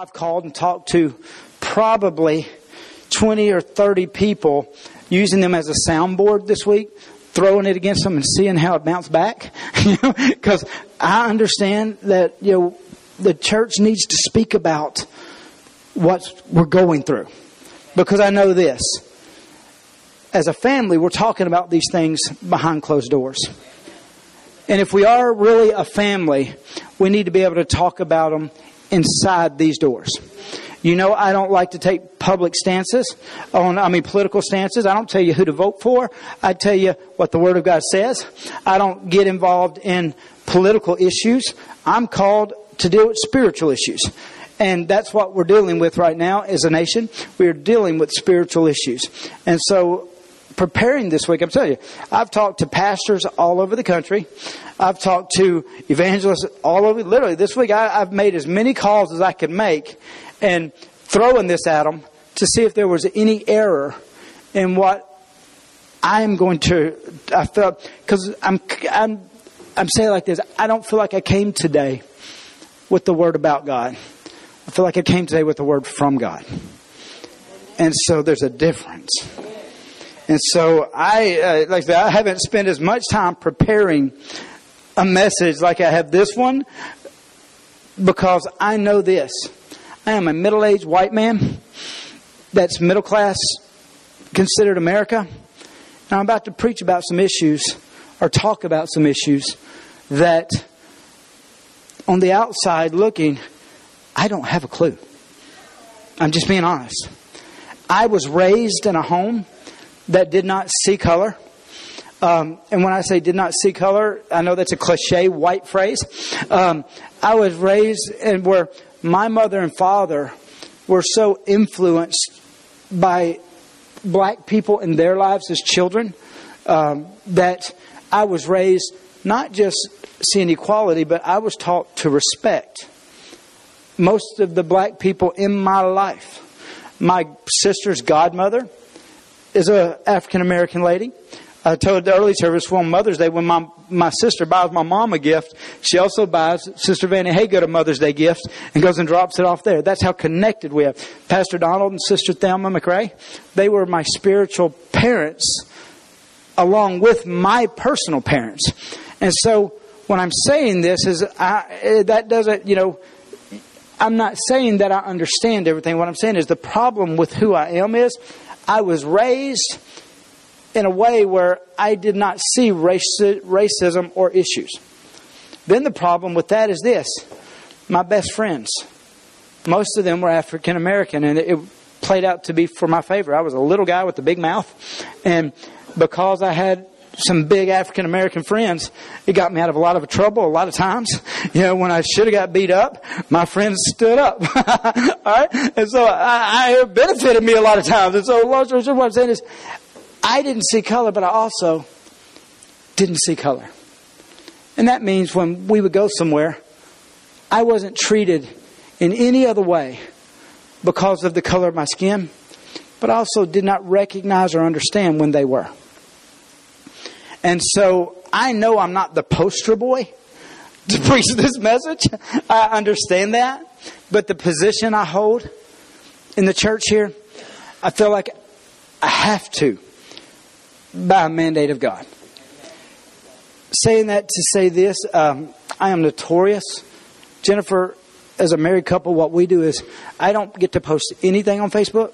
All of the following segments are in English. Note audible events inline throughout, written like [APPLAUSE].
I've called and talked to probably 20 or 30 people using them as a soundboard this week, throwing it against them and seeing how it bounced back. [LAUGHS] Because I understand that, you know, the church needs to speak about what we're going through. Because I know this. As a family, we're talking about these things behind closed doors. And if we are really a family, we need to be able to talk about them inside these doors. You know, I don't like to take public stances on, I mean, political stances. I don't tell you who to vote for. I tell you what the Word of God says. I don't get involved in political issues. I'm called to deal with spiritual issues. And that's what we're dealing with right now as a nation. We're dealing with spiritual issues. And so, preparing this week, I'm telling you, I've talked to pastors all over the country. I've talked to evangelists all over, literally this week I, have made as many calls as I could make and throwing this at them to see if there was any error in what I'm going to, I felt, because I'm, I'm, I'm saying like this, I don't feel like I came today with the word about God. I feel like I came today with the word from God. And so there's a difference. And so I, uh, like I said, I haven't spent as much time preparing a message like I have this one because I know this. I am a middle aged white man that's middle class considered America. And I'm about to preach about some issues or talk about some issues that on the outside looking, I don't have a clue. I'm just being honest. I was raised in a home that did not see color. Um, and when I say did not see color, I know that's a cliche white phrase. Um, I was raised and where my mother and father were so influenced by black people in their lives as children um, that I was raised not just seeing equality, but I was taught to respect most of the black people in my life. My sister's godmother is an African American lady. I told the early service on Mother's Day when my my sister buys my mom a gift, she also buys Sister Vanny Haygood a Mother's Day gift and goes and drops it off there. That's how connected we have. Pastor Donald and Sister Thelma McRae, they were my spiritual parents along with my personal parents. And so when I'm saying this is I, eh, that doesn't, you know, I'm not saying that I understand everything. What I'm saying is the problem with who I am is I was raised in a way where I did not see racism or issues. Then the problem with that is this my best friends, most of them were African American, and it played out to be for my favor. I was a little guy with a big mouth, and because I had some big African American friends, it got me out of a lot of trouble a lot of times. You know, when I should have got beat up, my friends stood up. [LAUGHS] All right? And so I, I, it benefited me a lot of times. And so what I'm saying is, I didn't see color, but I also didn't see color. And that means when we would go somewhere, I wasn't treated in any other way because of the color of my skin, but also did not recognize or understand when they were. And so I know I'm not the poster boy [LAUGHS] to preach this message. I understand that. But the position I hold in the church here, I feel like I have to by a mandate of God. Saying that to say this, um, I am notorious. Jennifer, as a married couple, what we do is I don't get to post anything on Facebook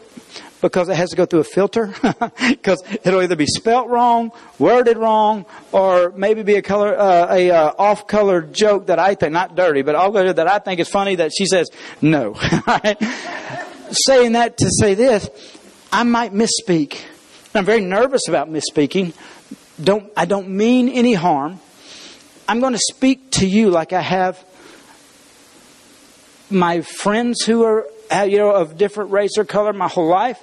because it has to go through a filter [LAUGHS] because it'll either be spelt wrong, worded wrong, or maybe be a color uh, a uh, off color joke that I think not dirty, but all that I think is funny that she says no. [LAUGHS] Saying that to say this, I might misspeak I'm very nervous about misspeaking. Don't, I don't mean any harm. I'm going to speak to you like I have my friends who are you know of different race or color my whole life,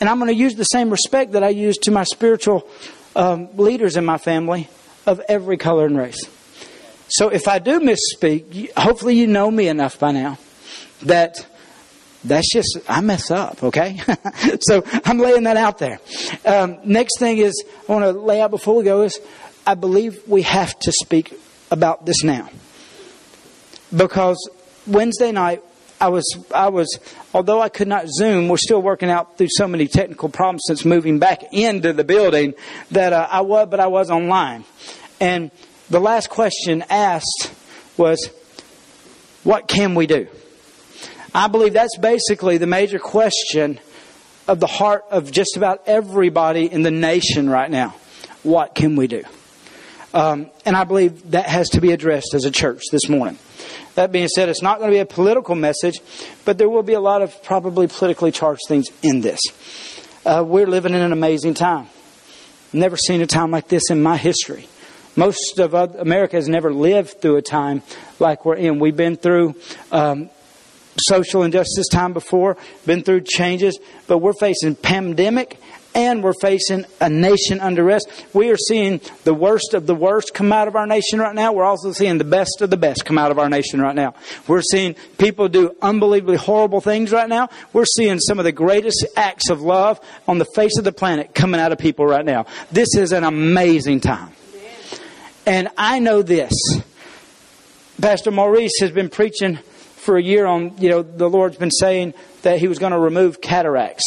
and I'm going to use the same respect that I use to my spiritual um, leaders in my family of every color and race. So if I do misspeak, hopefully you know me enough by now that that's just, I mess up, okay? [LAUGHS] so I'm laying that out there. Um, next thing is, I want to lay out before we go is, I believe we have to speak about this now. Because Wednesday night, I was, I was, although I could not Zoom, we're still working out through so many technical problems since moving back into the building that uh, I was, but I was online. And the last question asked was, what can we do? I believe that's basically the major question of the heart of just about everybody in the nation right now. What can we do? Um, and I believe that has to be addressed as a church this morning. That being said, it's not going to be a political message, but there will be a lot of probably politically charged things in this. Uh, we're living in an amazing time. Never seen a time like this in my history. Most of America has never lived through a time like we're in. We've been through um, social injustice time before, been through changes, but we're facing pandemic and we're facing a nation under arrest. We are seeing the worst of the worst come out of our nation right now. We're also seeing the best of the best come out of our nation right now. We're seeing people do unbelievably horrible things right now. We're seeing some of the greatest acts of love on the face of the planet coming out of people right now. This is an amazing time. And I know this. Pastor Maurice has been preaching for a year on, you know, the Lord's been saying that He was going to remove cataracts.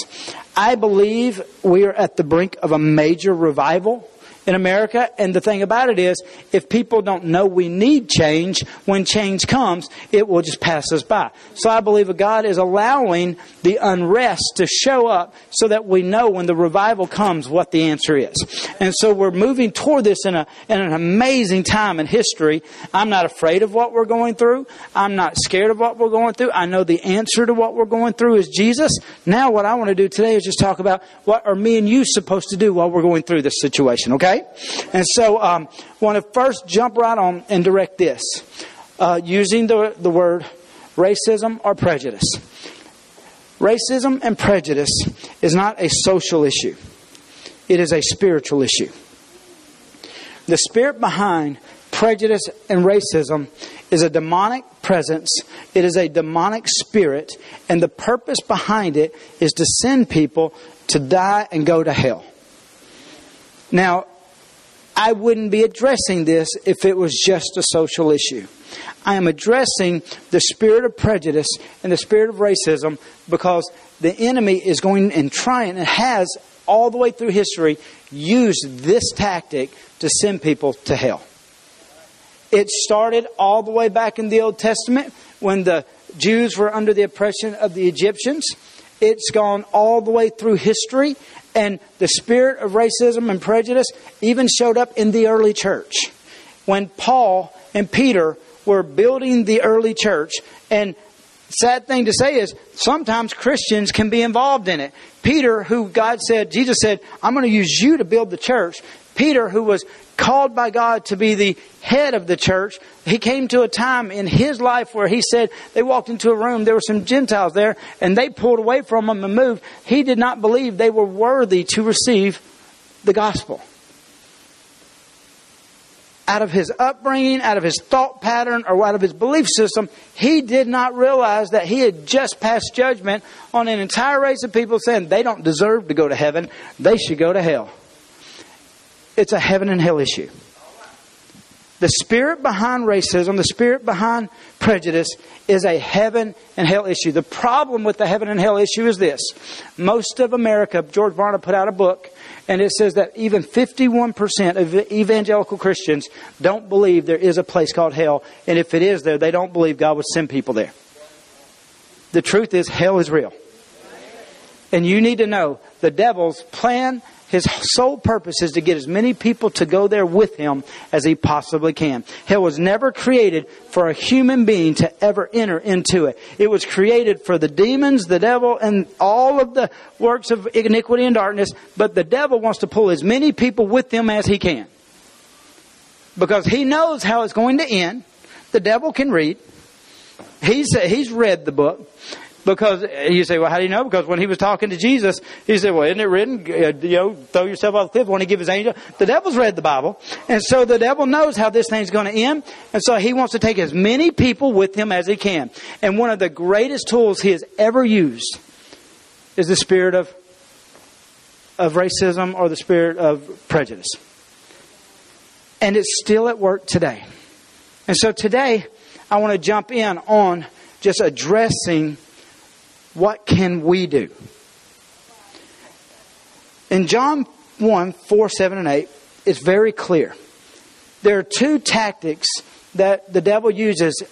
I believe we are at the brink of a major revival in America. And the thing about it is, if people don't know we need change, when change comes, it will just pass us by. So I believe God is allowing the unrest to show up so that we know when the revival comes what the answer is. And so we're moving toward this in, a, in an amazing time in history. I'm not afraid of what we're going through. I'm not scared of what we're going through. I know the answer to what we're going through is Jesus. Now what I want to do today is just talk about what are me and you supposed to do while we're going through this situation, okay? And so um, I want to first jump right on and direct this uh, using the, the word racism or prejudice. Racism and prejudice is not a social issue, it is a spiritual issue. The spirit behind prejudice and racism is a demonic presence, it is a demonic spirit, and the purpose behind it is to send people to die and go to hell. Now, I wouldn't be addressing this if it was just a social issue. I am addressing the spirit of prejudice and the spirit of racism because the enemy is going and trying and has all the way through history used this tactic to send people to hell. It started all the way back in the Old Testament when the Jews were under the oppression of the Egyptians. It's gone all the way through history and the spirit of racism and prejudice even showed up in the early church. When Paul and Peter were building the early church, and sad thing to say is sometimes Christians can be involved in it. Peter, who God said, Jesus said, I'm going to use you to build the church. Peter, who was called by God to be the head of the church, he came to a time in his life where he said they walked into a room, there were some Gentiles there, and they pulled away from him and moved. He did not believe they were worthy to receive the gospel. Out of his upbringing, out of his thought pattern, or out of his belief system, he did not realize that he had just passed judgment on an entire race of people saying they don't deserve to go to heaven, they should go to hell. It's a heaven and hell issue. The spirit behind racism, the spirit behind prejudice is a heaven and hell issue. The problem with the heaven and hell issue is this. Most of America, George Barna put out a book, and it says that even 51% of evangelical Christians don't believe there is a place called hell, and if it is there, they don't believe God would send people there. The truth is, hell is real. And you need to know the devil's plan his sole purpose is to get as many people to go there with him as he possibly can. Hell was never created for a human being to ever enter into it. It was created for the demons, the devil, and all of the works of iniquity and darkness, but the devil wants to pull as many people with him as he can. Because he knows how it's going to end. The devil can read. He's, he's read the book. Because you say, well, how do you know? Because when he was talking to Jesus, he said, well, isn't it written, uh, you know, throw yourself off the cliff when he give his angel? The devil's read the Bible. And so the devil knows how this thing's going to end. And so he wants to take as many people with him as he can. And one of the greatest tools he has ever used is the spirit of, of racism or the spirit of prejudice. And it's still at work today. And so today, I want to jump in on just addressing what can we do. In John 1, 4, 7, and 8, it's very clear. There are two tactics that the devil uses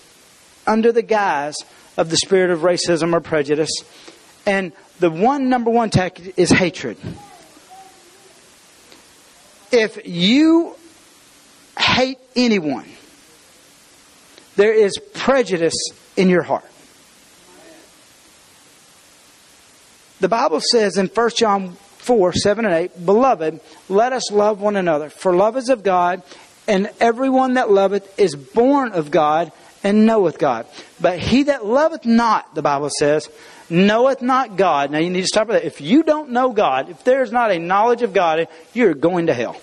under the guise of the spirit of racism or prejudice. And the one number one tactic is hatred. If you hate anyone, there is prejudice in your heart. The Bible says in 1 John 4 7 and 8, Beloved, let us love one another, for love is of God, and everyone that loveth is born of God and knoweth God. But he that loveth not, the Bible says, knoweth not God. Now you need to stop with that. If you don't know God, if there's not a knowledge of God, you're going to hell.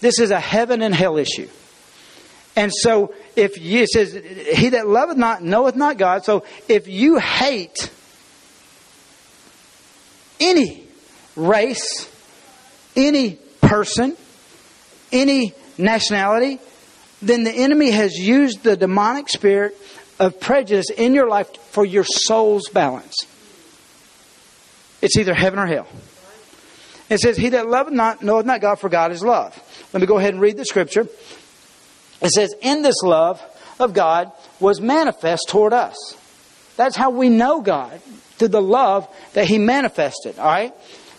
This is a heaven and hell issue. And so if you, it says, he that loveth not knoweth not God. So if you hate any race, any person, any nationality, then the enemy has used the demonic spirit of prejudice in your life for your soul's balance. It's either heaven or hell. It says, He that loveth not knoweth not God, for God is love. Let me go ahead and read the scripture. It says, In this love of God was manifest toward us. That's how we know God, through the love that He manifested. All right?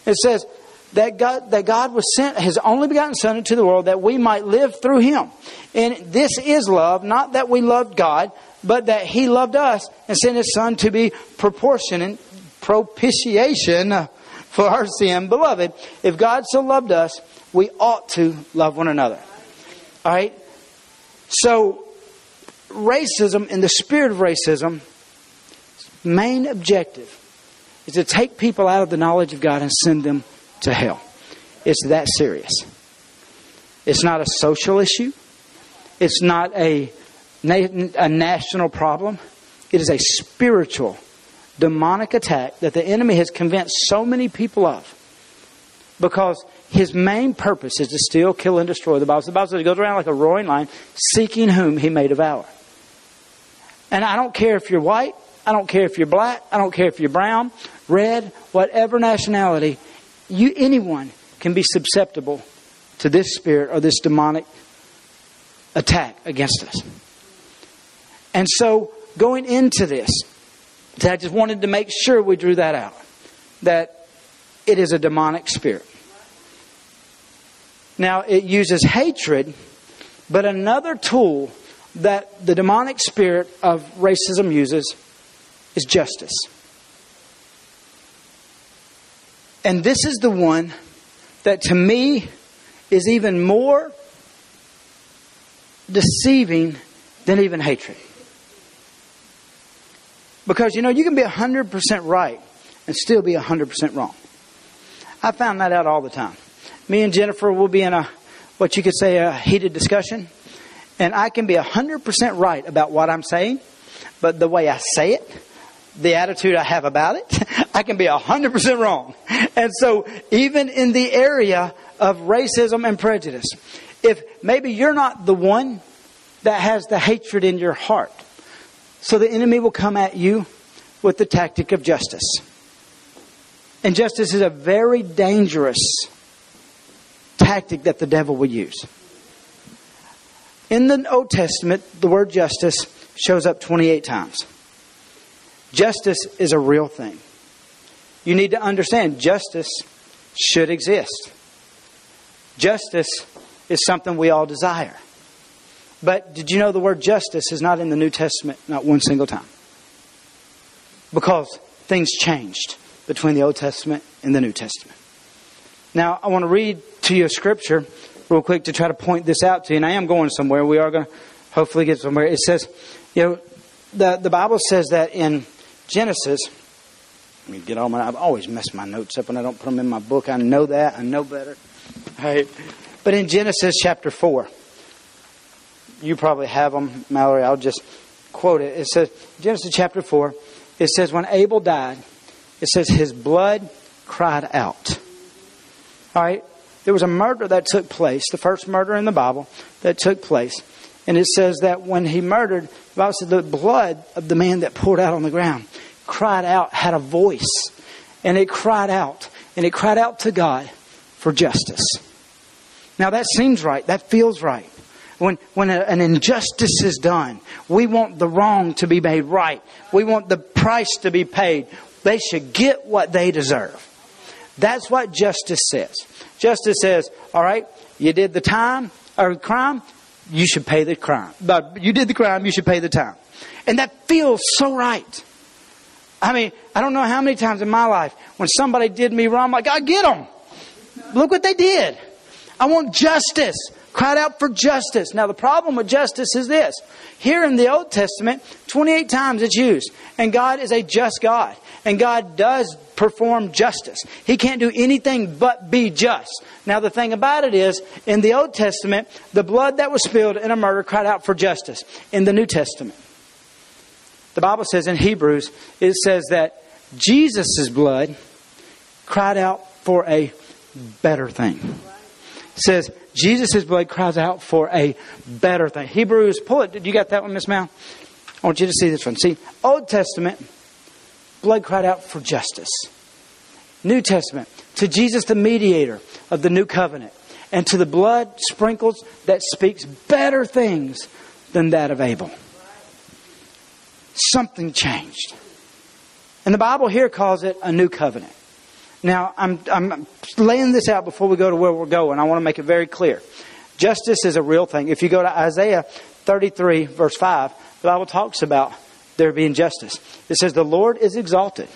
It says, that God, that God was sent His only begotten Son into the world that we might live through Him. And this is love, not that we loved God, but that He loved us and sent His Son to be proportionate, propitiation for our sin. Beloved, if God so loved us, we ought to love one another. All right? So, racism and the spirit of racism, main objective is to take people out of the knowledge of God and send them to hell. It's that serious. It's not a social issue. It's not a, a national problem. It is a spiritual, demonic attack that the enemy has convinced so many people of. Because his main purpose is to steal, kill, and destroy. The Bible, the Bible says he goes around like a roaring lion, seeking whom he may devour. And I don't care if you're white, I don't care if you're black, I don't care if you're brown, red, whatever nationality, you, anyone can be susceptible to this spirit or this demonic attack against us. And so, going into this, I just wanted to make sure we drew that out that it is a demonic spirit. Now, it uses hatred, but another tool that the demonic spirit of racism uses is justice. And this is the one that to me is even more deceiving than even hatred. Because, you know, you can be 100% right and still be 100% wrong. I found that out all the time. Me and Jennifer will be in a, what you could say, a heated discussion. And I can be 100% right about what I'm saying, but the way I say it, the attitude I have about it, [LAUGHS] I can be 100% wrong. And so, even in the area of racism and prejudice, if maybe you're not the one that has the hatred in your heart, so the enemy will come at you with the tactic of justice. And justice is a very dangerous tactic that the devil will use. In the Old Testament, the word justice shows up 28 times. Justice is a real thing. You need to understand justice should exist. Justice is something we all desire. But did you know the word justice is not in the New Testament, not one single time? Because things changed between the Old Testament and the New Testament. Now, I want to read to you a scripture real quick to try to point this out to you. And I am going somewhere. We are going to hopefully get somewhere. It says, you know, the, the Bible says that in Genesis, let me get all my, I've always messed my notes up when I don't put them in my book. I know that. I know better. Right. But in Genesis chapter 4, you probably have them, Mallory. I'll just quote it. It says, Genesis chapter 4, it says, when Abel died, it says his blood cried out. All right. There was a murder that took place, the first murder in the Bible that took place. And it says that when he murdered, the Bible said the blood of the man that poured out on the ground cried out, had a voice. And it cried out. And it cried out to God for justice. Now that seems right. That feels right. When, when a, an injustice is done, we want the wrong to be made right. We want the price to be paid. They should get what they deserve. That's what justice says. Justice says, all right, you did the time or crime, you should pay the crime. But you did the crime, you should pay the time. And that feels so right. I mean, I don't know how many times in my life when somebody did me wrong, I'm like, I get them. Look what they did. I want justice. Cried out for justice. Now, the problem with justice is this. Here in the Old Testament, 28 times it's used. And God is a just God. And God does perform justice. He can't do anything but be just. Now, the thing about it is, in the Old Testament, the blood that was spilled in a murder cried out for justice. In the New Testament, the Bible says in Hebrews, it says that Jesus' blood cried out for a better thing. It says Jesus' blood cries out for a better thing. Hebrews, pull it. Did you got that one, Miss Mal? I want you to see this one. See, Old Testament, blood cried out for justice. New Testament, to Jesus, the mediator of the new covenant, and to the blood sprinkles that speaks better things than that of Abel. Something changed. And the Bible here calls it a new covenant. Now, I'm, I'm laying this out before we go to where we're going. I want to make it very clear. Justice is a real thing. If you go to Isaiah 33, verse 5, the Bible talks about there being justice. It says, The Lord is exalted.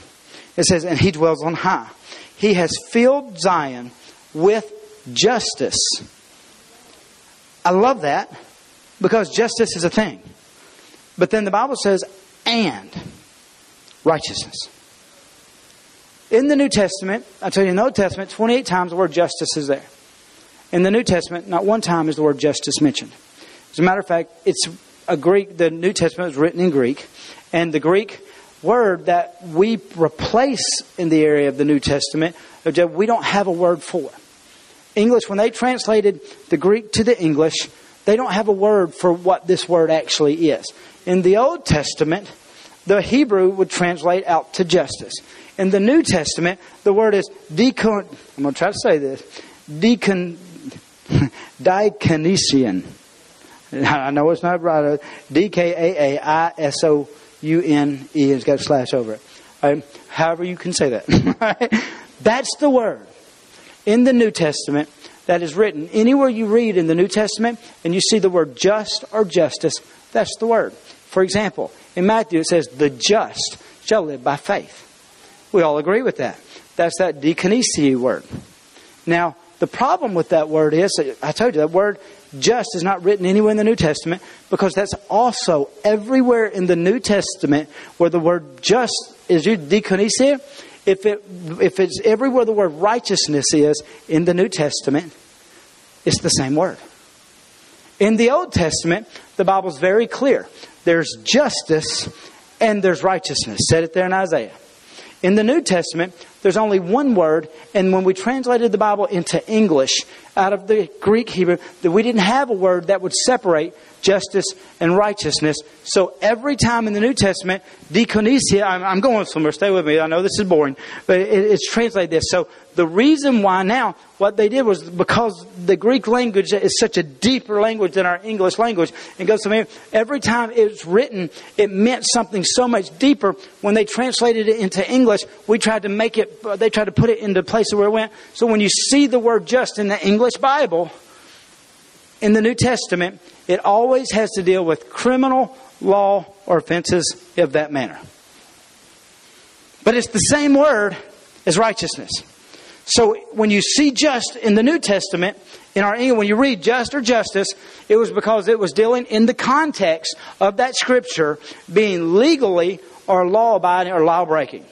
It says, and he dwells on high. He has filled Zion with justice. I love that because justice is a thing. But then the Bible says, and righteousness. In the New Testament, I tell you, in the Old Testament, 28 times the word justice is there. In the New Testament, not one time is the word justice mentioned. As a matter of fact, it's a Greek, the New Testament is written in Greek, and the Greek word that we replace in the area of the New Testament, we don't have a word for. English, when they translated the Greek to the English, they don't have a word for what this word actually is. In the Old Testament, the Hebrew would translate out to justice. In the New Testament, the word is deacon. I'm going to try to say this. Deacon, [LAUGHS] diconesian. I know it's not right. D K A A I S O U N E. It's got a slash over it. Right? However, you can say that. [LAUGHS] That's the word in the New Testament that is written. Anywhere you read in the New Testament and you see the word just or justice, that's the word. For example, in Matthew it says, the just shall live by faith. We all agree with that. That's that diakonesia word. Now, the problem with that word is, I told you, that word just is not written anywhere in the New Testament because that's also everywhere in the New Testament where the word just is used, diakonesia. If, it, if it's everywhere the word righteousness is in the New Testament, it's the same word. In the Old Testament, the Bible's very clear. There's justice and there's righteousness. Said it there in Isaiah. In the New Testament, there's only one word, and when we translated the Bible into English out of the Greek Hebrew, that we didn't have a word that would separate justice and righteousness. So every time in the New Testament, diakonesia, I'm, I'm going somewhere, stay with me, I know this is boring, but it, it's translated this. So the reason why now, what they did was because the Greek language is such a deeper language than our English language, and goes to every time it's written, it meant something so much deeper. When they translated it into English, we tried to make it, they tried to put it into places where it went. So when you see the word just in the English Bible, in the New Testament, it always has to deal with criminal law or offenses of that manner. But it's the same word as righteousness. So when you see just in the New Testament, in our English, when you read just or justice, it was because it was dealing in the context of that scripture being legally or law abiding or law breaking.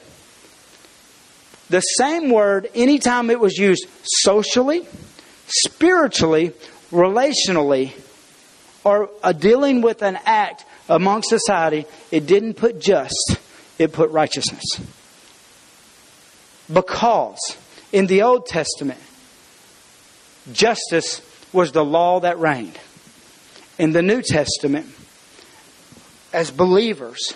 The same word, anytime it was used socially, spiritually, relationally, or uh, dealing with an act among society, it didn't put just, it put righteousness. Because in the Old Testament, justice was the law that reigned. in the New Testament, as believers,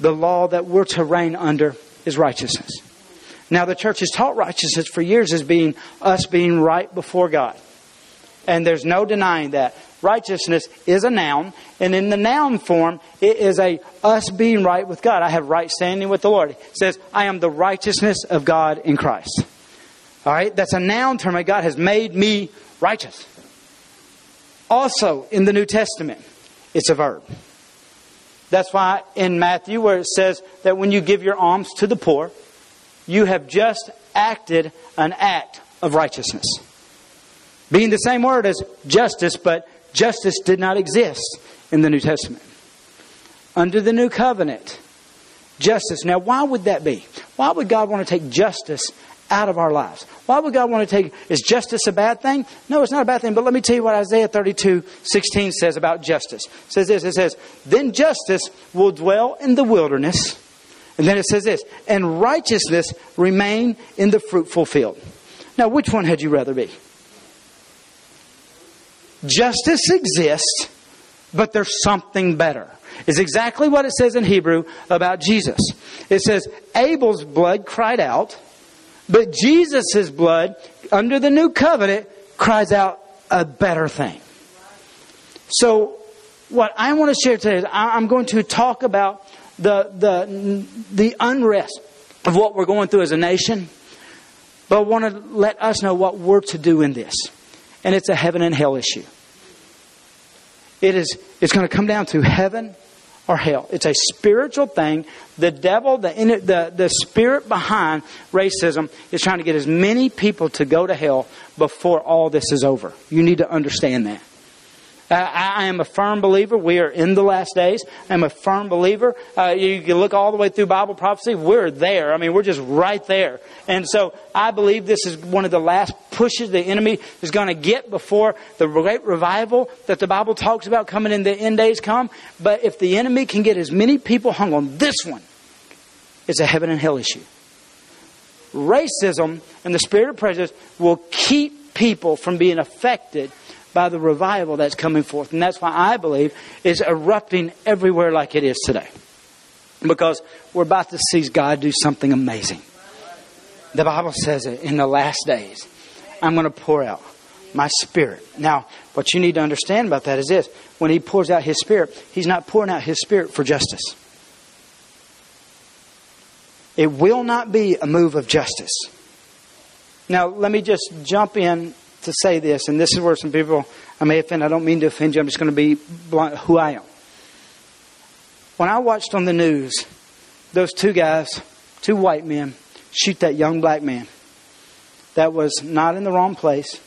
the law that we're to reign under is righteousness. Now, the church has taught righteousness for years as being us being right before God. And there's no denying that. Righteousness is a noun, and in the noun form, it is a us being right with God. I have right standing with the Lord. It says, I am the righteousness of God in Christ. All right? That's a noun term God has made me righteous. Also, in the New Testament, it's a verb. That's why in Matthew, where it says that when you give your alms to the poor, you have just acted an act of righteousness. Being the same word as justice, but justice did not exist in the New Testament. Under the new covenant, justice. Now, why would that be? Why would God want to take justice out of our lives? Why would God want to take, is justice a bad thing? No, it's not a bad thing, but let me tell you what Isaiah 32, 16 says about justice. It says this, it says, then justice will dwell in the wilderness. And then it says this, and righteousness remain in the fruitful field. Now, which one had you rather be? Justice exists, but there's something better. Is exactly what it says in Hebrew about Jesus. It says, Abel's blood cried out, but Jesus' blood, under the new covenant, cries out a better thing. So, what I want to share today is I'm going to talk about the, the, the unrest of what we're going through as a nation, but want to let us know what we're to do in this. And it's a heaven and hell issue. It is, it's going to come down to heaven or hell. It's a spiritual thing. The devil, the, the, the spirit behind racism is trying to get as many people to go to hell before all this is over. You need to understand that. I am a firm believer. We are in the last days. I'm a firm believer. Uh, you can look all the way through Bible prophecy. We're there. I mean, we're just right there. And so I believe this is one of the last pushes the enemy is going to get before the great revival that the Bible talks about coming in the end days come. But if the enemy can get as many people hung on this one, it's a heaven and hell issue. Racism and the spirit of prejudice will keep people from being affected by the revival that's coming forth. And that's why I believe is erupting everywhere like it is today. Because we're about to see God do something amazing. The Bible says it in the last days. I'm going to pour out my spirit. Now, what you need to understand about that is this when He pours out His spirit, He's not pouring out His spirit for justice. It will not be a move of justice. Now, let me just jump in to say this, and this is where some people I may offend. I don't mean to offend you. I'm just going to be blunt who I am. When I watched on the news those two guys, two white men, shoot that young black man that was not in the wrong place,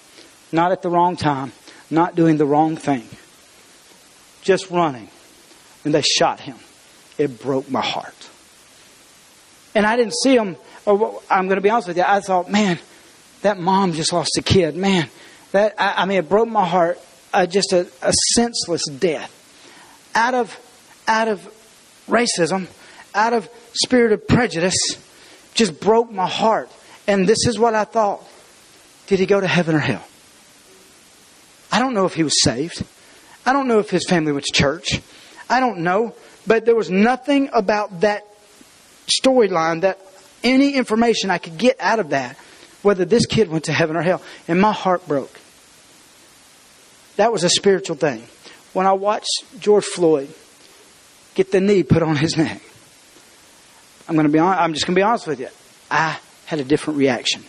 not at the wrong time, not doing the wrong thing, just running, and they shot him. It broke my heart. And I didn't see him. I'm going to be honest with you. I thought, man, that mom just lost a kid. Man, that I, I mean, it broke my heart. Uh, just a, a senseless death out of out of racism, out of spirit of prejudice, just broke my heart. And this is what I thought: Did he go to heaven or hell? I don't know if he was saved. I don't know if his family went to church. I don't know. But there was nothing about that storyline that any information I could get out of that whether this kid went to heaven or hell. And my heart broke. That was a spiritual thing. When I watched George Floyd get the knee put on his neck, I'm going to be I'm just going to be honest with you. I had a different reaction.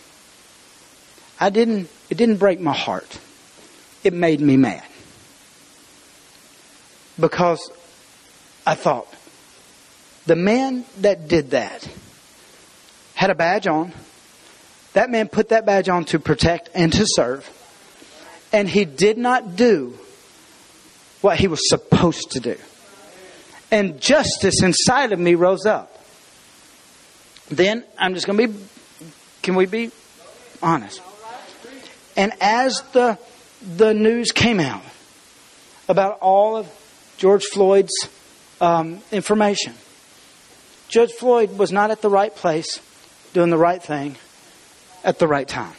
I didn't, it didn't break my heart. It made me mad. Because I thought, the man that did that had a badge on, that man put that badge on to protect and to serve. And he did not do what he was supposed to do. And justice inside of me rose up. Then I'm just going to be, can we be honest? And as the, the news came out about all of George Floyd's um, information, George Floyd was not at the right place doing the right thing at the right time.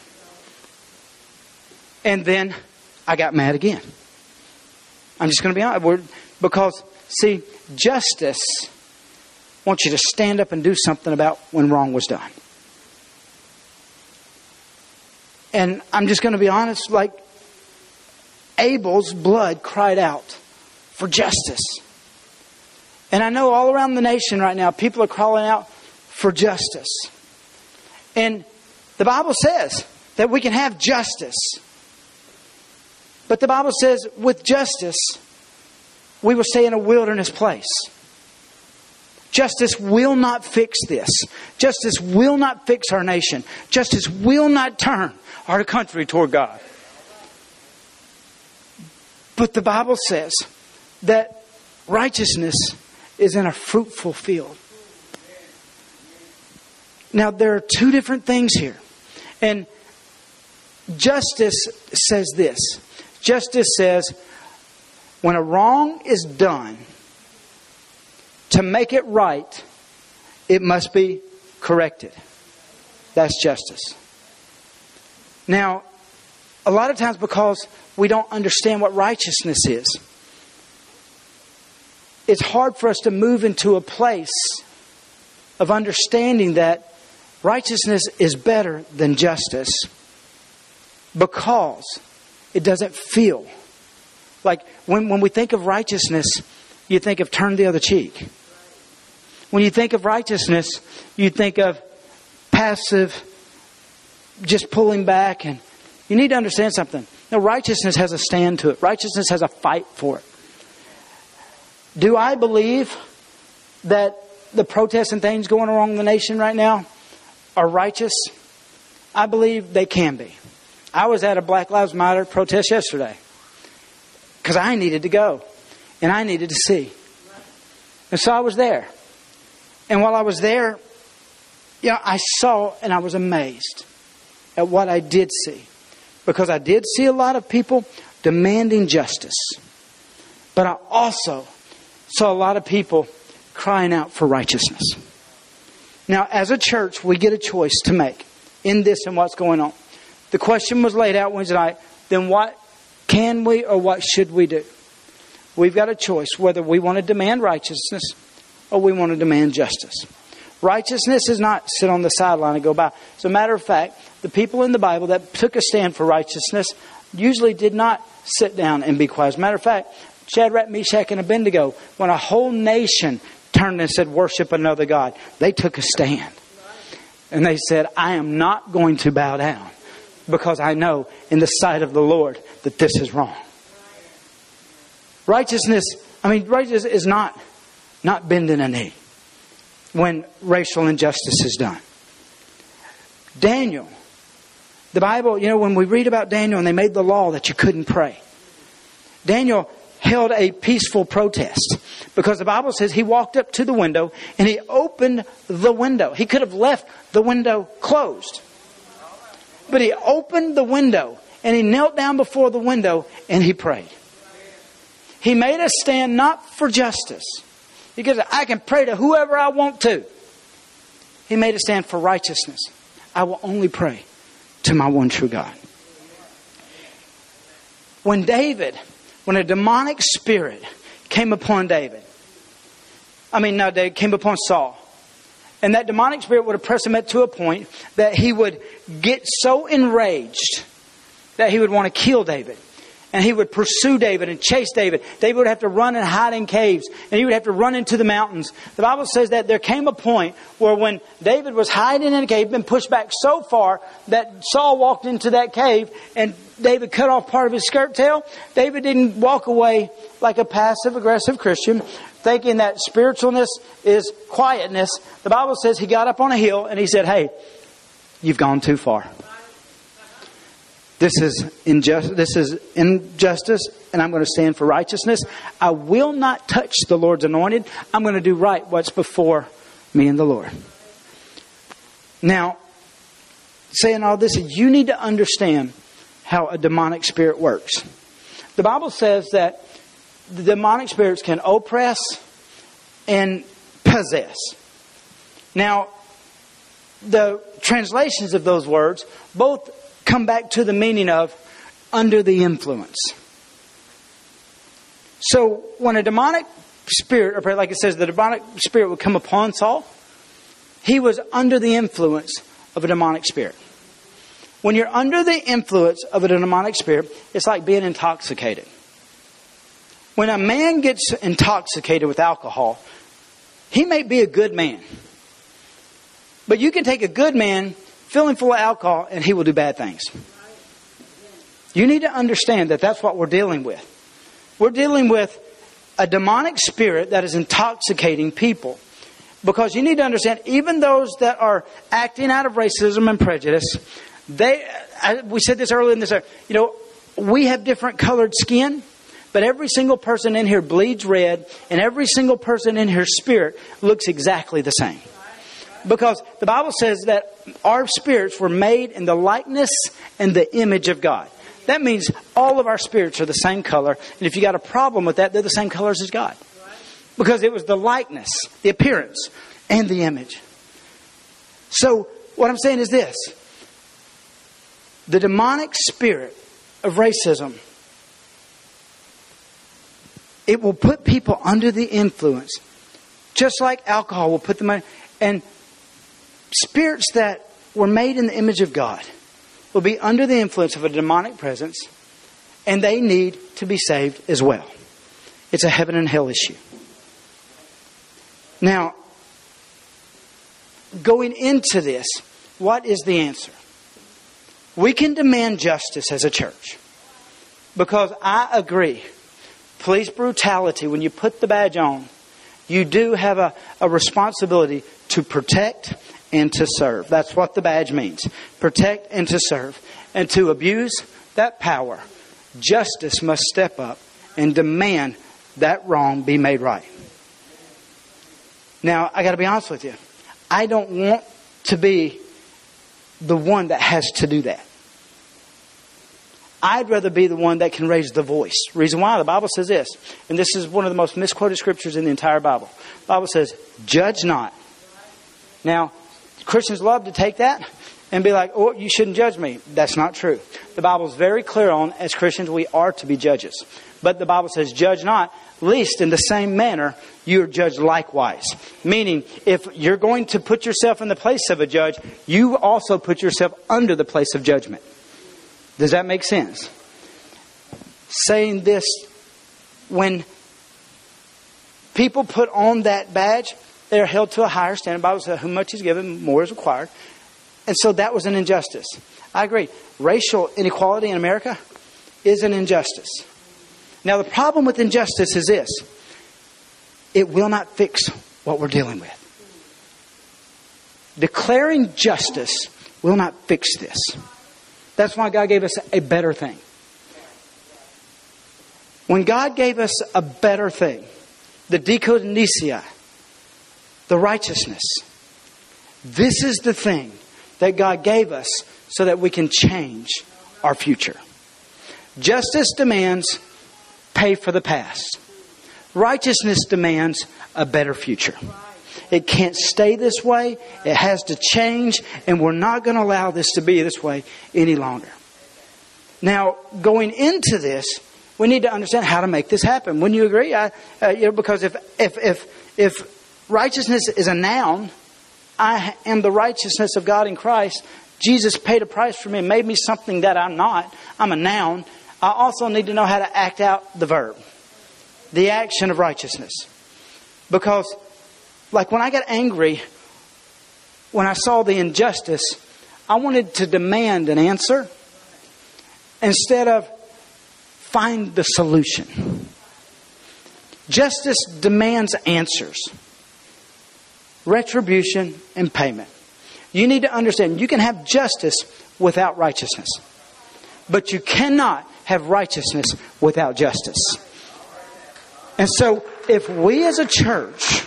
And then I got mad again. I'm just going to be honest. Because, see, justice wants you to stand up and do something about when wrong was done. And I'm just going to be honest, like, Abel's blood cried out for justice. And I know all around the nation right now, people are calling out for justice. And the Bible says that we can have justice. But the Bible says with justice, we will stay in a wilderness place. Justice will not fix this. Justice will not fix our nation. Justice will not turn our country toward God. But the Bible says that righteousness is in a fruitful field. Now, there are two different things here. And justice says this justice says, when a wrong is done, to make it right, it must be corrected. That's justice. Now, a lot of times because we don't understand what righteousness is, it's hard for us to move into a place of understanding that righteousness is better than justice because it doesn't feel like when, when we think of righteousness, you think of turn the other cheek. When you think of righteousness, you think of passive, just pulling back. And you need to understand something. Now, righteousness has a stand to it, righteousness has a fight for it. Do I believe that the protests and things going on in the nation right now are righteous? I believe they can be. I was at a Black Lives Matter protest yesterday because I needed to go and I needed to see. And so I was there. And while I was there, you know, I saw and I was amazed at what I did see. Because I did see a lot of people demanding justice. But I also saw a lot of people crying out for righteousness. Now, as a church, we get a choice to make in this and what's going on. The question was laid out Wednesday night then what can we or what should we do? We've got a choice whether we want to demand righteousness or we want to demand justice. Righteousness is not sit on the sideline and go by. As a matter of fact, the people in the Bible that took a stand for righteousness usually did not sit down and be quiet. As a matter of fact, Shadrach, Meshach, and Abednego, when a whole nation turned and said, Worship another God, they took a stand. And they said, I am not going to bow down because I know in the sight of the Lord that this is wrong. Righteousness, I mean, righteousness is not, not bending a knee when racial injustice is done. Daniel, the Bible, you know, when we read about Daniel and they made the law that you couldn't pray, Daniel held a peaceful protest because the Bible says he walked up to the window and he opened the window. He could have left the window closed. But he opened the window and he knelt down before the window and he prayed. He made a stand not for justice. He goes, I can pray to whoever I want to. He made a stand for righteousness. I will only pray to my one true God. When David, when a demonic spirit came upon David, I mean, no, David came upon Saul, and that demonic spirit would oppress him to a point that he would get so enraged that he would want to kill David. And he would pursue David and chase David. David would have to run and hide in caves. And he would have to run into the mountains. The Bible says that there came a point where when David was hiding in a cave, been pushed back so far that Saul walked into that cave and David cut off part of his skirt tail. David didn't walk away like a passive aggressive Christian thinking that spiritualness is quietness, the Bible says he got up on a hill and he said, Hey, you've gone too far. This is injustice, this is injustice, and I'm going to stand for righteousness. I will not touch the Lord's anointed. I'm going to do right what's before me and the Lord. Now, saying all this, you need to understand how a demonic spirit works. The Bible says that the demonic spirits can oppress and possess. Now, the translations of those words both come back to the meaning of under the influence. So when a demonic spirit, or like it says, the demonic spirit would come upon Saul, he was under the influence of a demonic spirit. When you're under the influence of a demonic spirit, it's like being intoxicated. When a man gets intoxicated with alcohol, he may be a good man. But you can take a good man, fill him full of alcohol, and he will do bad things. You need to understand that that's what we're dealing with. We're dealing with a demonic spirit that is intoxicating people. Because you need to understand, even those that are acting out of racism and prejudice, they, we said this earlier in this, you know, we have different colored skin, but every single person in here bleeds red, and every single person in here spirit looks exactly the same. Because the Bible says that our spirits were made in the likeness and the image of God. That means all of our spirits are the same color. And if you got a problem with that, they're the same colors as God. Because it was the likeness, the appearance, and the image. So, what I'm saying is this the demonic spirit of racism it will put people under the influence just like alcohol will put them under and spirits that were made in the image of god will be under the influence of a demonic presence, and they need to be saved as well. It's a heaven and hell issue. Now, going into this, what is the answer? We can demand justice as a church. Because I agree, police brutality, when you put the badge on, you do have a, a responsibility to protect and to serve. That's what the badge means. Protect and to serve. And to abuse that power, justice must step up and demand that wrong be made right. Now, I got to be honest with you. I don't want to be the one that has to do that. I'd rather be the one that can raise the voice. Reason why? The Bible says this, and this is one of the most misquoted scriptures in the entire Bible. The Bible says, Judge not. Now, Christians love to take that and be like, oh, you shouldn't judge me. That's not true. The Bible is very clear on, as Christians, we are to be judges. But the Bible says, judge not, least in the same manner you are judged likewise. Meaning, if you're going to put yourself in the place of a judge, you also put yourself under the place of judgment. Does that make sense? Saying this, when people put on that badge, they are held to a higher standard. The Bible says, "Who much is given, more is required." And so that was an injustice. I agree. Racial inequality in America is an injustice. Now, the problem with injustice is this it will not fix what we're dealing with. Declaring justice will not fix this. That's why God gave us a better thing. When God gave us a better thing, the diakonia, the righteousness. This is the thing that God gave us so that we can change our future. Justice demands pay for the past. Righteousness demands a better future. It can't stay this way. It has to change, and we're not going to allow this to be this way any longer. Now, going into this, we need to understand how to make this happen. Wouldn't you agree? I, uh, you know, because if if if if righteousness is a noun. I am the righteousness of God in Christ. Jesus paid a price for me made me something that I'm not. I'm a noun. I also need to know how to act out the verb, the action of righteousness. Because, like when I got angry, when I saw the injustice, I wanted to demand an answer instead of find the solution. Justice demands answers retribution, and payment. You need to understand you can have justice without righteousness, but you cannot have righteousness without justice. And so, if we as a church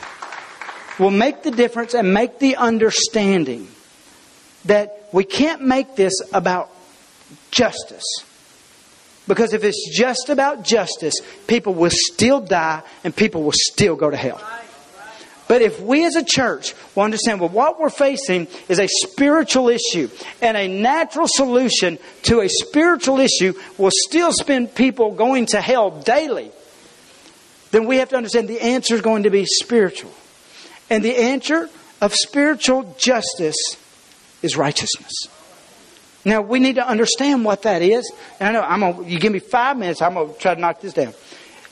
will make the difference and make the understanding that we can't make this about justice. Because if it's just about justice, people will still die and people will still go to hell. But if we as a church will understand well, what we're facing is a spiritual issue, and a natural solution to a spiritual issue will still spend people going to hell daily. then we have to understand the answer is going to be spiritual. And the answer of spiritual justice is righteousness. Now we need to understand what that is. And I know I'm gonna, you give me five minutes, I'm gonna try to knock this down.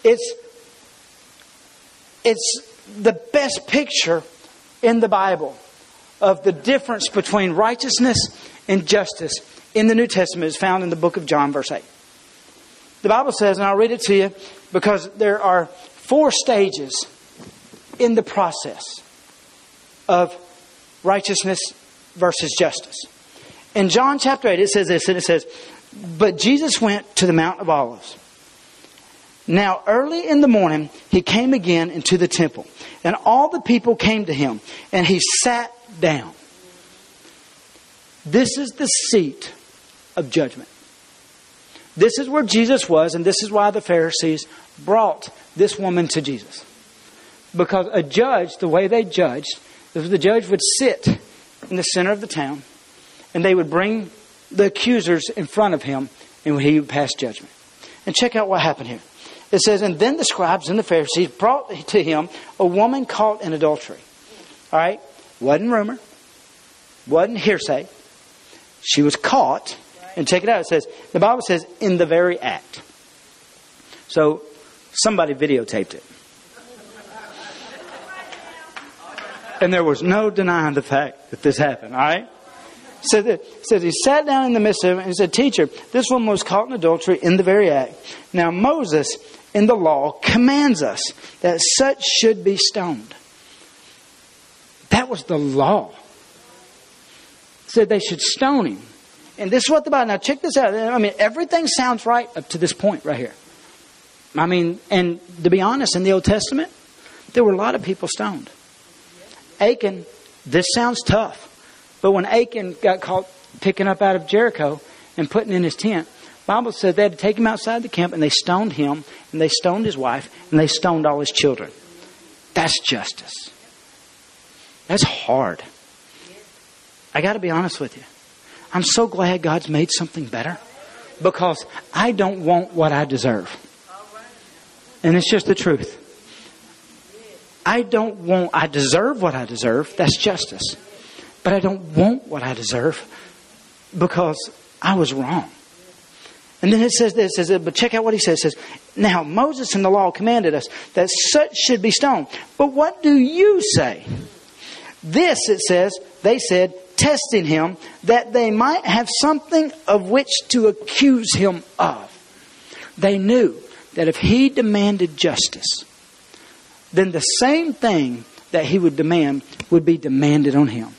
It's it's the best picture in the Bible of the difference between righteousness and justice in the New Testament is found in the book of John, verse 8. The Bible says, and I'll read it to you because there are four stages in the process of righteousness versus justice. In John chapter 8, it says this, and it says, But Jesus went to the Mount of Olives. Now, early in the morning, he came again into the temple, and all the people came to him, and he sat down. This is the seat of judgment. This is where Jesus was, and this is why the Pharisees brought this woman to Jesus. Because a judge, the way they judged, the judge would sit in the center of the town, and they would bring the accusers in front of him, and he would pass judgment. And check out what happened here. It says, And then the scribes and the Pharisees brought to him a woman caught in adultery. All right? Wasn't rumor, wasn't hearsay. She was caught. And check it out. It says, the Bible says, in the very act. So somebody videotaped it. And there was no denying the fact that this happened, all right? So that, says he sat down in the midst of it and said, Teacher, this woman was caught in adultery in the very act. Now Moses in the law commands us that such should be stoned. That was the law. said they should stone him. And this is what the Bible, now check this out. I mean, everything sounds right up to this point right here. I mean, and to be honest, in the Old Testament, there were a lot of people stoned. Achan, this sounds tough. But when Achan got caught picking up out of Jericho and putting in his tent, Bible said they had to take him outside the camp and they stoned him and they stoned his wife and they stoned all his children. That's justice. That's hard. I got to be honest with you. I'm so glad God's made something better because I don't want what I deserve. And it's just the truth. I don't want, I deserve what I deserve. That's justice. But I don't want what I deserve because I was wrong. And then it says this, it says, but check out what he says. It says, now Moses in the law commanded us that such should be stoned. But what do you say? This, it says, they said, testing him that they might have something of which to accuse him of. They knew that if he demanded justice, then the same thing that he would demand would be demanded on him.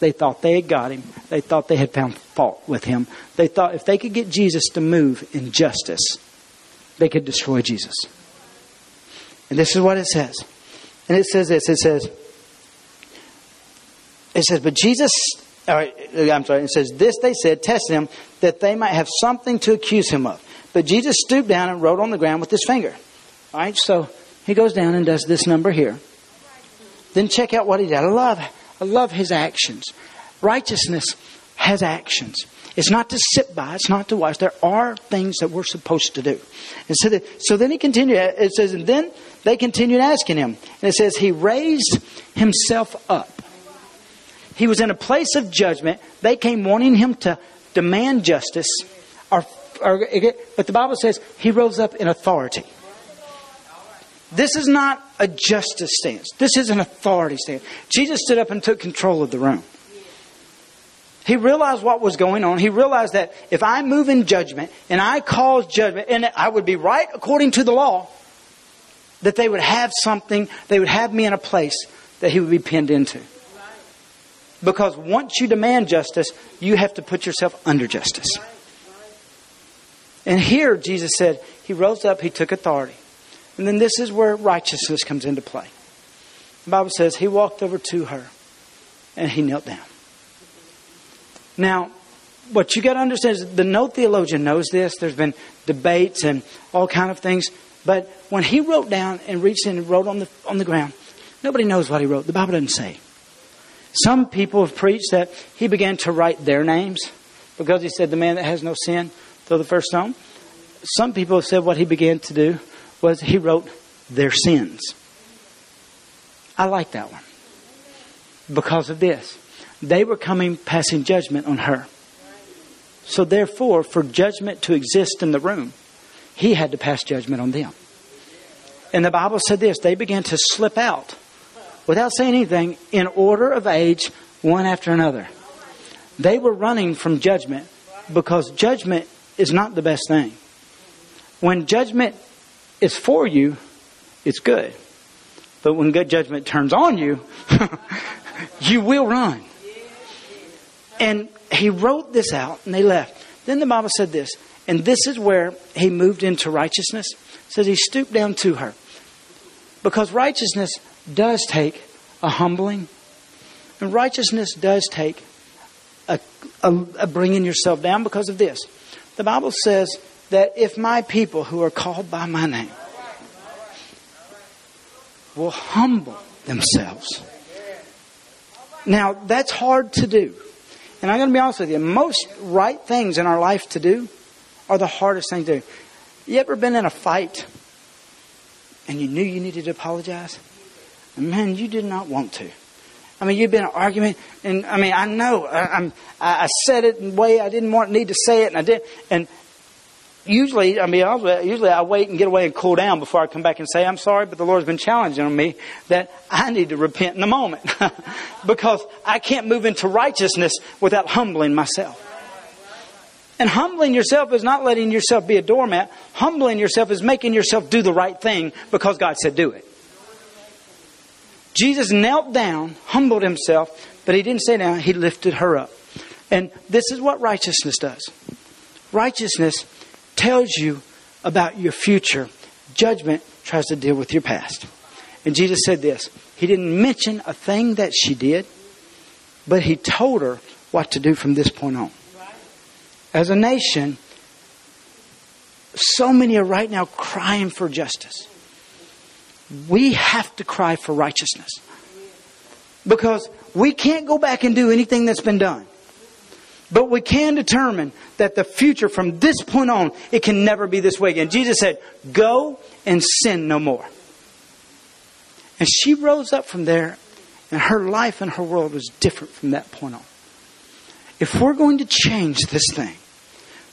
They thought they had got him. They thought they had found fault with him. They thought if they could get Jesus to move in justice, they could destroy Jesus. And this is what it says. And it says this it says, it says, but Jesus, all right, I'm sorry, it says, this they said, test him, that they might have something to accuse him of. But Jesus stooped down and wrote on the ground with his finger. All right, so he goes down and does this number here. Then check out what he did. I love I love his actions. Righteousness has actions. It's not to sit by, it's not to watch. There are things that we're supposed to do. And so, that, so then he continued, it says, and then they continued asking him. And it says, he raised himself up. He was in a place of judgment. They came wanting him to demand justice. Or, or, but the Bible says he rose up in authority. This is not a justice stance. This is an authority stance. Jesus stood up and took control of the room. He realized what was going on. He realized that if I move in judgment and I cause judgment, and I would be right according to the law, that they would have something, they would have me in a place that he would be pinned into. Because once you demand justice, you have to put yourself under justice. And here, Jesus said, He rose up, He took authority. And then this is where righteousness comes into play. The Bible says he walked over to her and he knelt down. Now, what you got to understand is the no theologian knows this. There's been debates and all kind of things. But when he wrote down and reached in and wrote on the on the ground, nobody knows what he wrote. The Bible doesn't say. Some people have preached that he began to write their names because he said, "The man that has no sin, throw the first stone." Some people have said what he began to do was he wrote their sins. I like that one because of this. They were coming, passing judgment on her. So, therefore, for judgment to exist in the room, he had to pass judgment on them. And the Bible said this they began to slip out without saying anything in order of age, one after another. They were running from judgment because judgment is not the best thing. When judgment is for you, it's good. But when good judgment turns on you, [LAUGHS] you will run. And he wrote this out and they left. Then the Bible said this, and this is where he moved into righteousness. It says he stooped down to her. Because righteousness does take a humbling, and righteousness does take a, a, a bringing yourself down because of this. The Bible says that if my people who are called by my name will humble themselves. Now, that's hard to do. And I'm going to be honest with you. Most right things in our life to do are the hardest thing to do. You ever been in a fight and you knew you needed to apologize? And man, you did not want to. I mean, you've been an argument, and I mean, I know I, am I said it in a way I didn't want need to say it, and I did. And usually, I mean, usually I wait and get away and cool down before I come back and say I'm sorry. But the Lord's been challenging me that I need to repent in the moment [LAUGHS] because I can't move into righteousness without humbling myself. And humbling yourself is not letting yourself be a doormat. Humbling yourself is making yourself do the right thing because God said do it. Jesus knelt down, humbled himself, but he didn't say down, he lifted her up. And this is what righteousness does. Righteousness tells you about your future. Judgment tries to deal with your past. And Jesus said this He didn't mention a thing that she did, but He told her what to do from this point on. As a nation, so many are right now crying for justice. We have to cry for righteousness. Because we can't go back and do anything that's been done. But we can determine that the future from this point on, it can never be this way again. Jesus said, Go and sin no more. And she rose up from there, and her life and her world was different from that point on. If we're going to change this thing,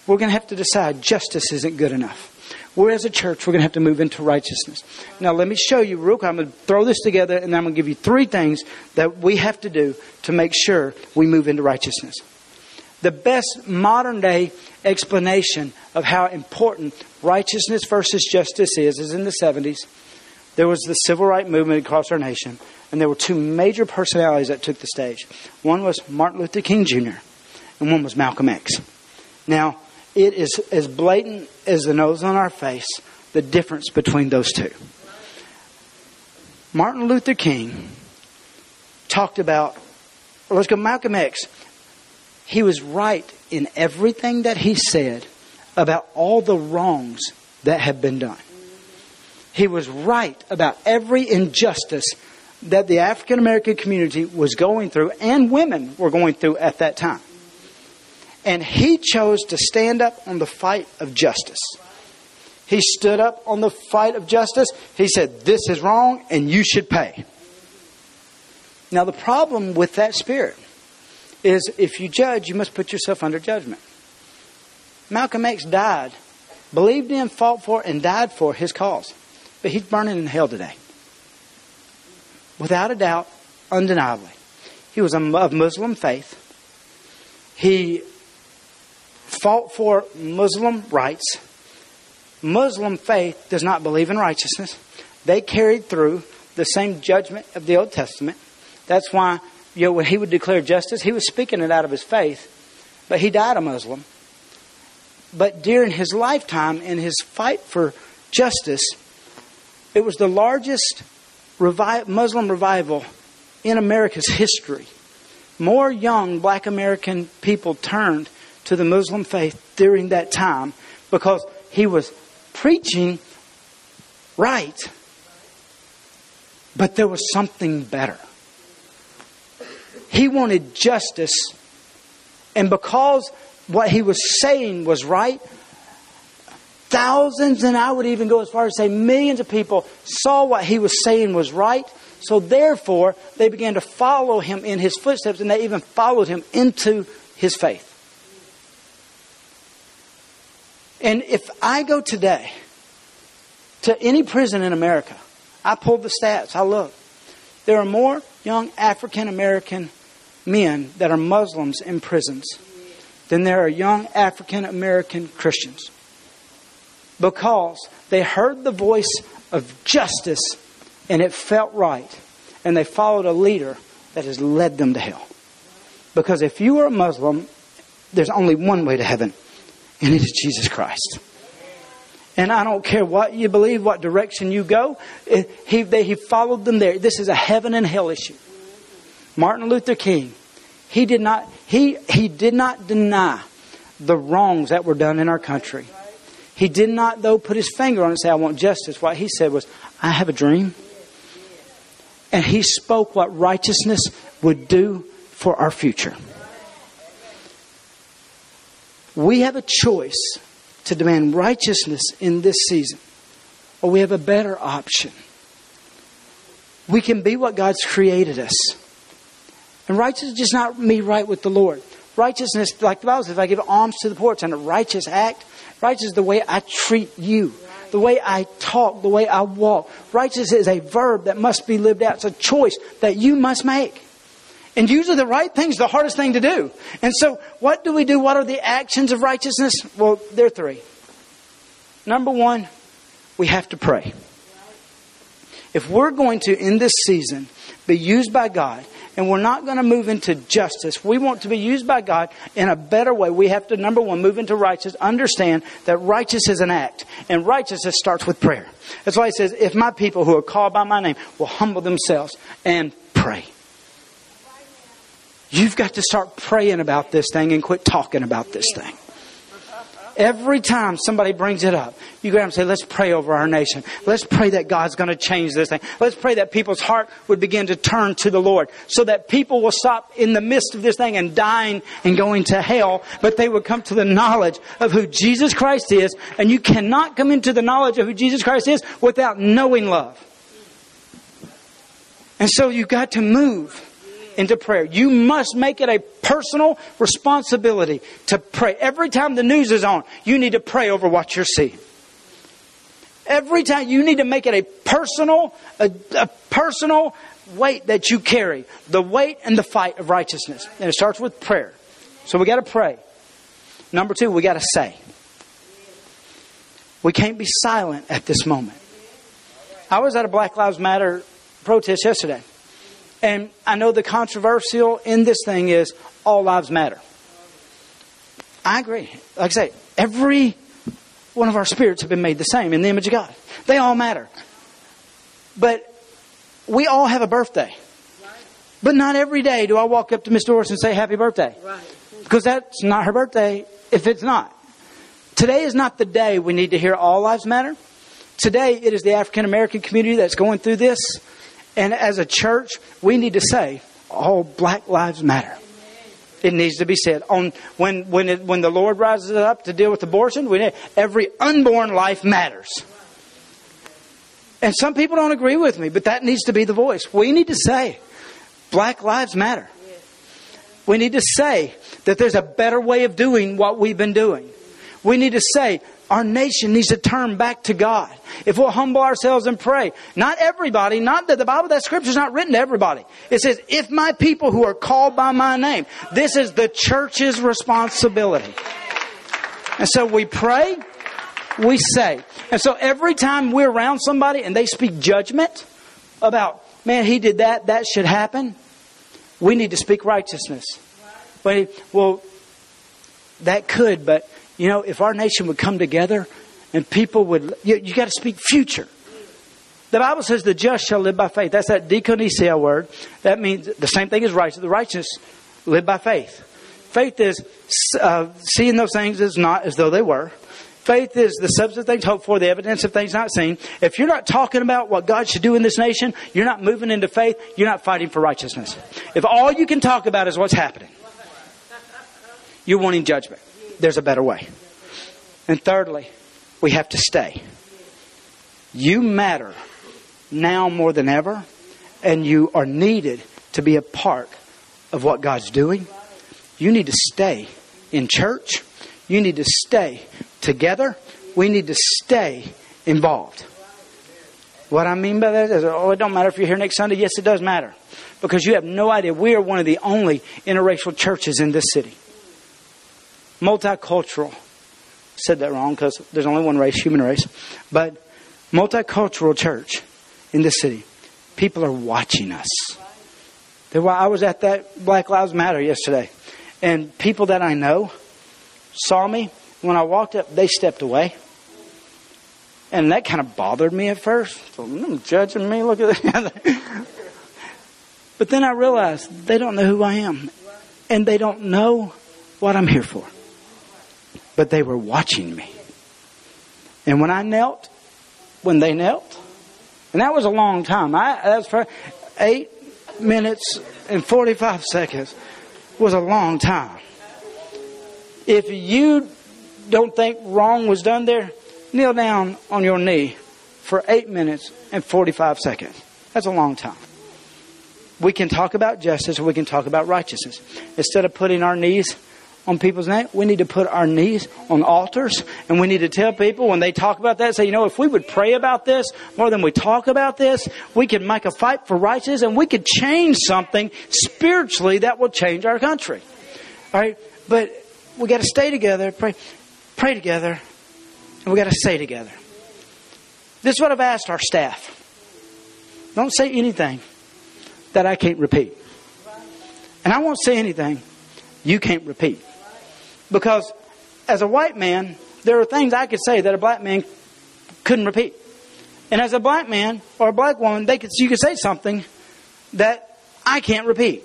we're going to have to decide justice isn't good enough. We're as a church, we're going to have to move into righteousness. Now, let me show you real quick. I'm going to throw this together, and I'm going to give you three things that we have to do to make sure we move into righteousness. The best modern day explanation of how important righteousness versus justice is is in the 70s. There was the civil rights movement across our nation, and there were two major personalities that took the stage. One was Martin Luther King Jr., and one was Malcolm X. Now, it is as blatant as the nose on our face the difference between those two. Martin Luther King talked about, let's go, Malcolm X. He was right in everything that he said about all the wrongs that had been done. He was right about every injustice that the African American community was going through and women were going through at that time. And he chose to stand up on the fight of justice. He stood up on the fight of justice. He said, This is wrong and you should pay. Now, the problem with that spirit is if you judge, you must put yourself under judgment. Malcolm X died, believed in, fought for, and died for his cause. But he's burning in hell today. Without a doubt, undeniably. He was of Muslim faith. He fought for Muslim rights. Muslim faith does not believe in righteousness. They carried through the same judgment of the Old Testament. That's why you know, when he would declare justice, he was speaking it out of his faith, but he died a Muslim. But during his lifetime, in his fight for justice, it was the largest revi- Muslim revival in America's history. More young black American people turned to the Muslim faith during that time because he was preaching right, but there was something better. He wanted justice. And because what he was saying was right, thousands, and I would even go as far as say millions of people saw what he was saying was right. So therefore, they began to follow him in his footsteps, and they even followed him into his faith. And if I go today to any prison in America, I pulled the stats, I look. There are more young African American men that are Muslims in prisons than there are young African American Christians. Because they heard the voice of justice and it felt right. And they followed a leader that has led them to hell. Because if you are a Muslim, there's only one way to heaven, and it is Jesus Christ. And I don't care what you believe, what direction you go, he, they, he followed them there. This is a heaven and hell issue. Martin Luther King, he did not, he, he did not deny the wrongs that were done in our country. He did not, though, put his finger on it and say, I want justice. What he said was, I have a dream. And he spoke what righteousness would do for our future. We have a choice to demand righteousness in this season, or we have a better option. We can be what God's created us. And righteousness is just not me right with the Lord. Righteousness, like the Bible says, if I give alms to the poor, it's a righteous act. Righteous is the way I treat you, the way I talk, the way I walk. Righteous is a verb that must be lived out. It's a choice that you must make. And usually the right thing is the hardest thing to do. And so, what do we do? What are the actions of righteousness? Well, there are three. Number one, we have to pray. If we're going to, in this season, be used by God, and we're not going to move into justice. We want to be used by God in a better way. We have to, number one, move into righteousness, understand that righteous is an act, and righteousness starts with prayer. That's why he says, if my people who are called by my name will humble themselves and pray. You've got to start praying about this thing and quit talking about this thing. Every time somebody brings it up, you go and say, let's pray over our nation. Let's pray that God's going to change this thing. Let's pray that people's heart would begin to turn to the Lord so that people will stop in the midst of this thing and dying and going to hell, but they would come to the knowledge of who Jesus Christ is. And you cannot come into the knowledge of who Jesus Christ is without knowing love. And so you've got to move into prayer. You must make it a personal responsibility to pray. Every time the news is on, you need to pray over what you're seeing. Every time you need to make it a personal, a, a personal weight that you carry. The weight and the fight of righteousness. And it starts with prayer. So we got to pray. Number two, we got to say. We can't be silent at this moment. I was at a Black Lives Matter protest yesterday. And I know the controversial in this thing is all lives matter. I agree. Like I say, every one of our spirits have been made the same in the image of God. They all matter. But we all have a birthday. But not every day do I walk up to Miss Doris and say happy birthday. Because that's not her birthday if it's not. Today is not the day we need to hear all lives matter. Today it is the African American community that's going through this. And as a church, we need to say, all black lives matter. It needs to be said. On when when it, when the Lord rises up to deal with abortion, we need, every unborn life matters. And some people don't agree with me, but that needs to be the voice. We need to say, Black lives matter. We need to say that there's a better way of doing what we've been doing. We need to say our nation needs to turn back to God. If we'll humble ourselves and pray. Not everybody, not that the Bible, that scripture is not written to everybody. It says, if my people who are called by my name, this is the church's responsibility. And so we pray, we say. And so every time we're around somebody and they speak judgment about, man, he did that, that should happen, we need to speak righteousness. Well, that could, but you know, if our nation would come together and people would, you, you got to speak future. The Bible says the just shall live by faith. That's that diakonia word. That means the same thing as righteous. The righteous live by faith. Faith is uh, seeing those things as not as though they were. Faith is the substance of things hoped for, the evidence of things not seen. If you're not talking about what God should do in this nation, you're not moving into faith, you're not fighting for righteousness. If all you can talk about is what's happening, you're wanting judgment there's a better way. And thirdly, we have to stay. You matter now more than ever, and you are needed to be a part of what God's doing. You need to stay in church. You need to stay together. We need to stay involved. What I mean by that is, oh, it don't matter if you're here next Sunday. Yes, it does matter. Because you have no idea. We are one of the only interracial churches in this city. Multicultural. Said that wrong because there's only one race, human race. But multicultural church in this city. People are watching us. I was at that Black Lives Matter yesterday. And people that I know saw me. When I walked up, they stepped away. And that kind of bothered me at first. So, mm, judging me, look at that. [LAUGHS] but then I realized they don't know who I am. And they don't know what I'm here for. But they were watching me. And when I knelt, when they knelt, and that was a long time. I, that was for eight minutes and 45 seconds was a long time. If you don't think wrong was done there, kneel down on your knee for 8 minutes and 45 seconds. That's a long time. We can talk about justice we can talk about righteousness. Instead of putting our knees on people's neck, we need to put our knees on altars and we need to tell people when they talk about that, say, you know, if we would pray about this more than we talk about this, we could make a fight for righteousness and we could change something spiritually that will change our country. All right? But we got to stay together, pray, pray together, and we got to stay together. This is what I've asked our staff. Don't say anything that I can't repeat. And I won't say anything you can't repeat. Because as a white man, there are things I could say that a black man couldn't repeat. And as a black man or a black woman, they could, you could say something that I can't repeat.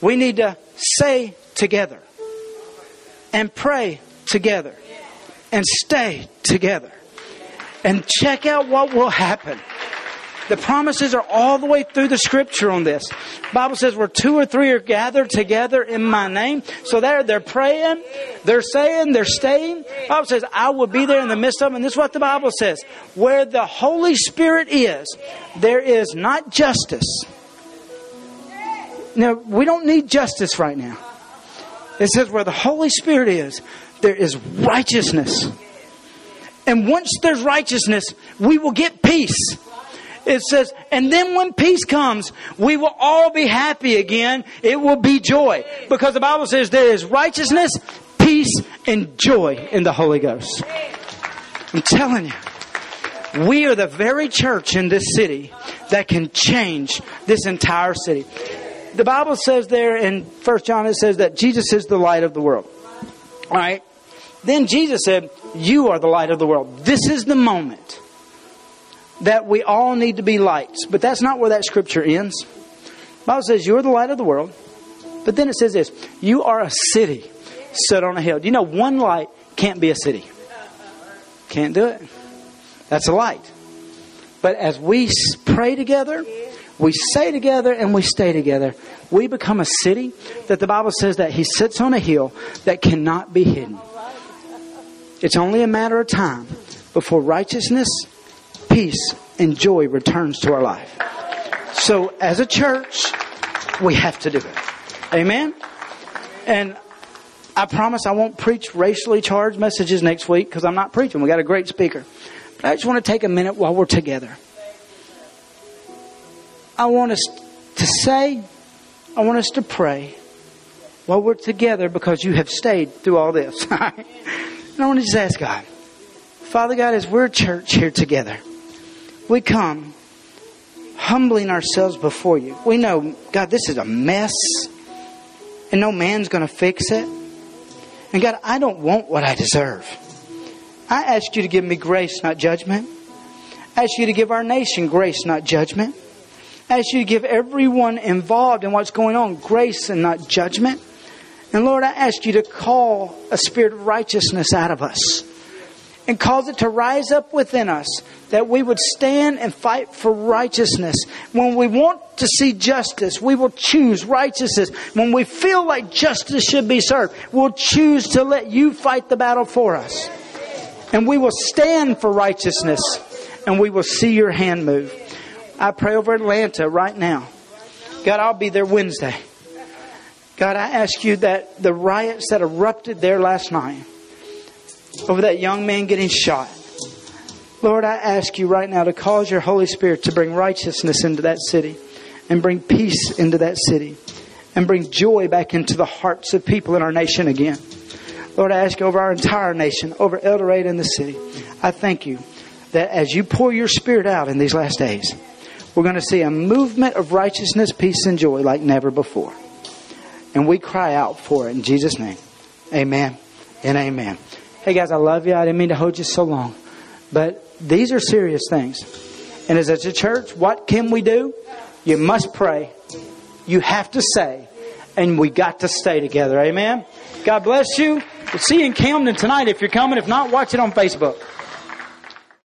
We need to say together and pray together and stay together and check out what will happen. The promises are all the way through the scripture on this. Bible says where two or three are gathered together in my name. So there they're praying, they're saying, they're staying. Bible says I will be there in the midst of them. And this is what the Bible says. Where the Holy Spirit is, there is not justice. Now, we don't need justice right now. It says where the Holy Spirit is, there is righteousness. And once there's righteousness, we will get peace. It says, and then when peace comes, we will all be happy again. It will be joy. Because the Bible says there is righteousness, peace, and joy in the Holy Ghost. I'm telling you, we are the very church in this city that can change this entire city. The Bible says there in 1 John, it says that Jesus is the light of the world. All right? Then Jesus said, You are the light of the world. This is the moment that we all need to be lights. But that's not where that scripture ends. The Bible says you're the light of the world. But then it says this you are a city set on a hill. Do you know one light can't be a city? Can't do it. That's a light. But as we pray together, we say together and we stay together, we become a city that the Bible says that He sits on a hill that cannot be hidden. It's only a matter of time before righteousness peace and joy returns to our life. So as a church, we have to do it. Amen? And I promise I won't preach racially charged messages next week because I'm not preaching. We got a great speaker. But I just want to take a minute while we're together. I want us to say, I want us to pray while we're together because you have stayed through all this. [LAUGHS] and I want to just ask God, Father God, as we're a church here together, we come humbling ourselves before you. We know, God, this is a mess, and no man's going to fix it. And God, I don't want what I deserve. I ask you to give me grace, not judgment. I ask you to give our nation grace, not judgment. I ask you to give everyone involved in what's going on grace and not judgment. And Lord, I ask you to call a spirit of righteousness out of us and cause it to rise up within us that we would stand and fight for righteousness. When we want to see justice, we will choose righteousness. When we feel like justice should be served, we'll choose to let you fight the battle for us. And we will stand for righteousness and we will see your hand move. I pray over Atlanta right now. God, I'll be there Wednesday. God, I ask you that the riots that erupted there last night over that young man getting shot, Lord, I ask you right now to cause your Holy Spirit to bring righteousness into that city and bring peace into that city and bring joy back into the hearts of people in our nation again. Lord, I ask over our entire nation, over El Dorado and the city. I thank you that as you pour your spirit out in these last days, we're going to see a movement of righteousness, peace, and joy like never before. And we cry out for it in Jesus' name. Amen and amen. Hey guys, I love you. I didn't mean to hold you so long. But these are serious things. And as a church, what can we do? You must pray. You have to say. And we got to stay together. Amen. God bless you. We'll see you in Camden tonight if you're coming. If not, watch it on Facebook.